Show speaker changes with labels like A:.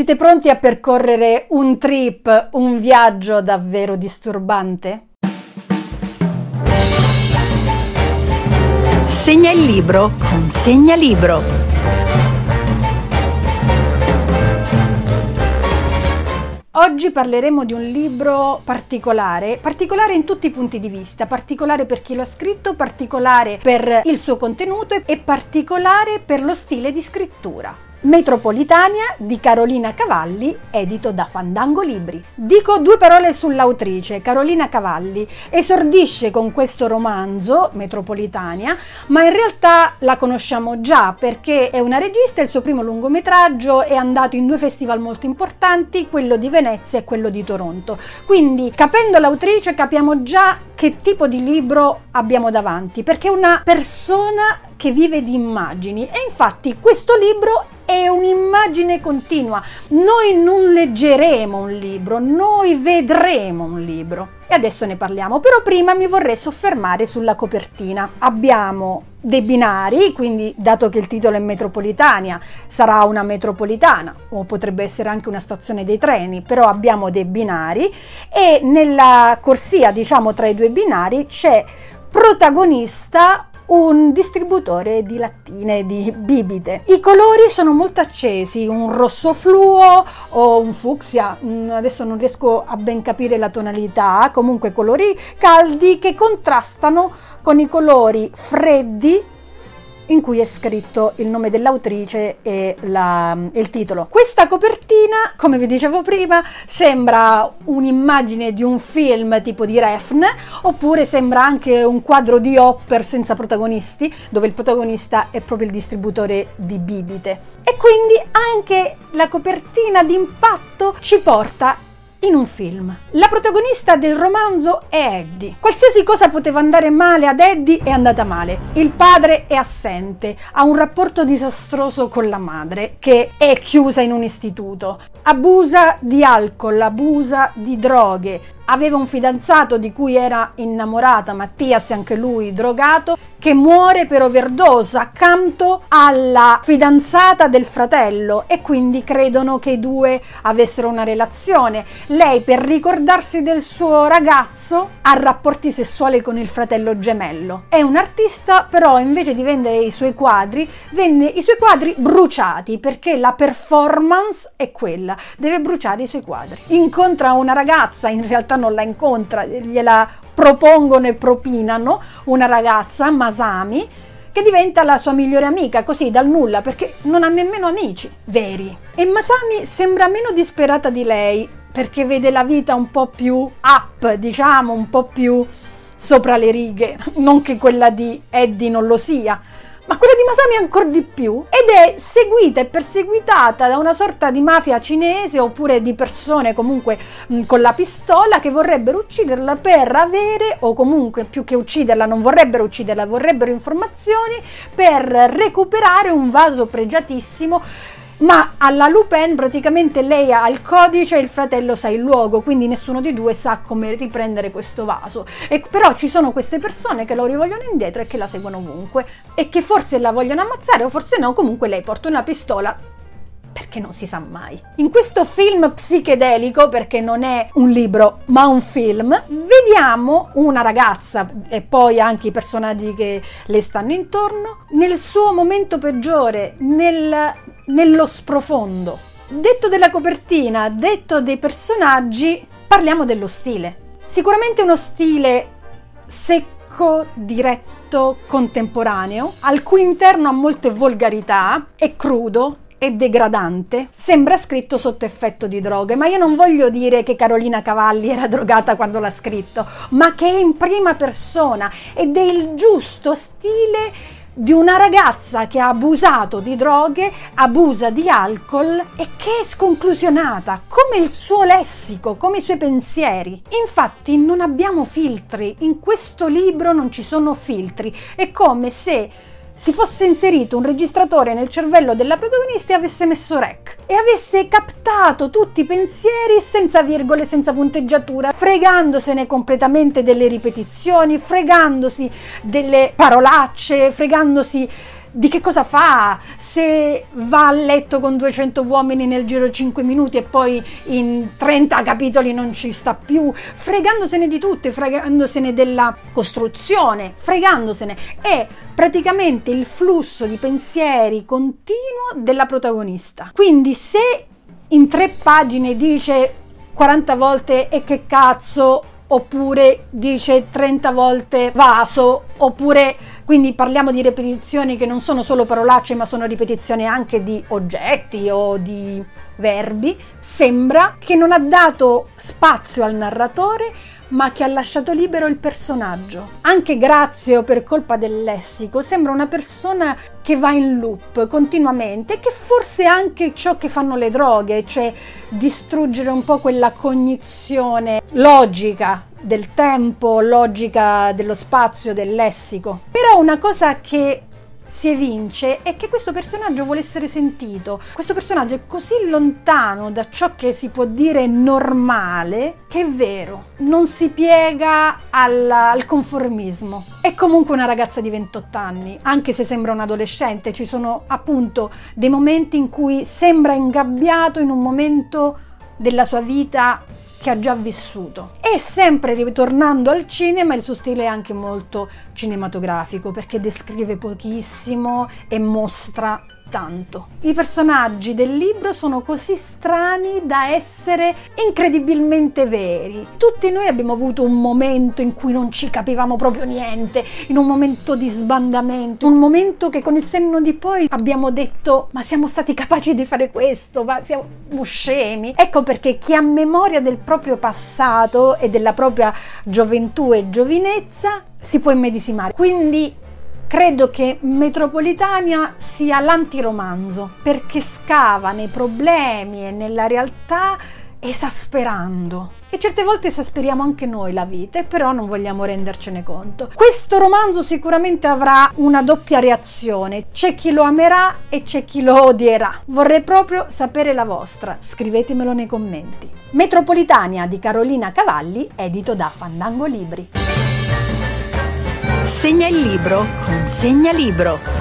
A: Siete pronti a percorrere un trip, un viaggio davvero disturbante?
B: Segna il libro con Segna Libro.
A: Oggi parleremo di un libro particolare, particolare in tutti i punti di vista, particolare per chi lo ha scritto, particolare per il suo contenuto e particolare per lo stile di scrittura. Metropolitania di Carolina Cavalli, edito da Fandango Libri. Dico due parole sull'autrice. Carolina Cavalli esordisce con questo romanzo, Metropolitania, ma in realtà la conosciamo già perché è una regista, il suo primo lungometraggio è andato in due festival molto importanti, quello di Venezia e quello di Toronto. Quindi, capendo l'autrice, capiamo già che tipo di libro abbiamo davanti, perché è una persona che vive di immagini e infatti questo libro è un'immagine continua. Noi non leggeremo un libro, noi vedremo un libro. E adesso ne parliamo, però prima mi vorrei soffermare sulla copertina. Abbiamo dei binari, quindi dato che il titolo è metropolitania, sarà una metropolitana o potrebbe essere anche una stazione dei treni, però abbiamo dei binari e nella corsia, diciamo tra i due binari, c'è protagonista un distributore di lattine, di bibite. I colori sono molto accesi, un rosso fluo o un fucsia, mm, adesso non riesco a ben capire la tonalità, comunque colori caldi che contrastano con i colori freddi in cui è scritto il nome dell'autrice e, la, il titolo. Questa copertina, come vi dicevo prima, sembra un'immagine di un film tipo di Refn, oppure sembra anche un quadro di Hopper senza protagonisti, dove il protagonista è proprio il distributore di bibite. E quindi anche la copertina d'impatto ci porta in un film. La protagonista del romanzo è Eddie. Qualsiasi cosa poteva andare male ad Eddie è andata male. Il padre è assente, ha un rapporto disastroso con la madre che è chiusa in un istituto. Abusa di alcol, abusa di droghe, aveva un fidanzato di cui era innamorata, Mattias, anche lui drogato, che muore per overdose accanto alla fidanzata del fratello e quindi credono che i due avessero una relazione. Lei per ricordarsi del suo ragazzo ha rapporti sessuali con il fratello gemello. È un artista, però invece di vendere i suoi quadri, vende i suoi quadri bruciati perché la performance è quella, deve bruciare i suoi quadri. Incontra una ragazza, in realtà non la incontra, gliela propongono e propinano una ragazza, Masami, che diventa la sua migliore amica, così dal nulla, perché non ha nemmeno amici veri. E Masami sembra meno disperata di lei, perché vede la vita un po' più up, diciamo, un po' più sopra le righe, non che quella di Eddie non lo sia ma quella di Masami ancora di più ed è seguita e perseguitata da una sorta di mafia cinese oppure di persone comunque mh, con la pistola che vorrebbero ucciderla per avere o comunque più che ucciderla non vorrebbero ucciderla vorrebbero informazioni per recuperare un vaso pregiatissimo ma alla Lupin praticamente lei ha il codice e il fratello sa il luogo, quindi nessuno di due sa come riprendere questo vaso. E però ci sono queste persone che lo rivogliono indietro e che la seguono ovunque e che forse la vogliono ammazzare o forse no, comunque lei porta una pistola perché non si sa mai. In questo film psichedelico, perché non è un libro ma un film, vediamo una ragazza e poi anche i personaggi che le stanno intorno nel suo momento peggiore, nel, nello sprofondo. Detto della copertina, detto dei personaggi, parliamo dello stile. Sicuramente uno stile secco, diretto, contemporaneo, al cui interno ha molte volgarità, è crudo, e degradante, sembra scritto sotto effetto di droghe, ma io non voglio dire che Carolina Cavalli era drogata quando l'ha scritto, ma che è in prima persona ed è il giusto stile di una ragazza che ha abusato di droghe, abusa di alcol e che è sconclusionata, come il suo lessico, come i suoi pensieri. Infatti non abbiamo filtri, in questo libro non ci sono filtri, è come se si fosse inserito un registratore nel cervello della protagonista e avesse messo rec. E avesse captato tutti i pensieri senza virgole, senza punteggiatura, fregandosene completamente delle ripetizioni, fregandosi delle parolacce, fregandosi di che cosa fa, se va a letto con 200 uomini nel giro di 5 minuti e poi in 30 capitoli non ci sta più, fregandosene di tutto, fregandosene della costruzione, fregandosene. È praticamente il flusso di pensieri continuo della protagonista. Quindi se in tre pagine dice 40 volte e che cazzo oppure dice 30 volte vaso, oppure quindi parliamo di ripetizioni che non sono solo parolacce, ma sono ripetizioni anche di oggetti o di verbi, sembra che non ha dato spazio al narratore, ma che ha lasciato libero il personaggio. Anche grazie o per colpa del lessico, sembra una persona che va in loop continuamente, che forse è anche ciò che fanno le droghe, cioè distruggere un po' quella cognizione logica del tempo, logica dello spazio, del lessico. Però una cosa che si evince è che questo personaggio vuole essere sentito. Questo personaggio è così lontano da ciò che si può dire normale che è vero, non si piega al, al conformismo. È comunque una ragazza di 28 anni, anche se sembra un adolescente, ci sono appunto dei momenti in cui sembra ingabbiato in un momento della sua vita che ha già vissuto. E sempre ritornando al cinema, il suo stile è anche molto cinematografico perché descrive pochissimo e mostra tanto. I personaggi del libro sono così strani da essere incredibilmente veri. Tutti noi abbiamo avuto un momento in cui non ci capivamo proprio niente, in un momento di sbandamento, un momento che con il senno di poi abbiamo detto ma siamo stati capaci di fare questo, ma siamo scemi. Ecco perché chi ha memoria del proprio passato e della propria gioventù e giovinezza si può immedesimare. Quindi Credo che Metropolitania sia l'antiromanzo perché scava nei problemi e nella realtà esasperando. E certe volte esasperiamo anche noi la vita, però non vogliamo rendercene conto. Questo romanzo sicuramente avrà una doppia reazione. C'è chi lo amerà e c'è chi lo odierà. Vorrei proprio sapere la vostra. Scrivetemelo nei commenti. Metropolitania di Carolina Cavalli, edito da Fandango Libri.
B: Segna il libro con Segna Libro.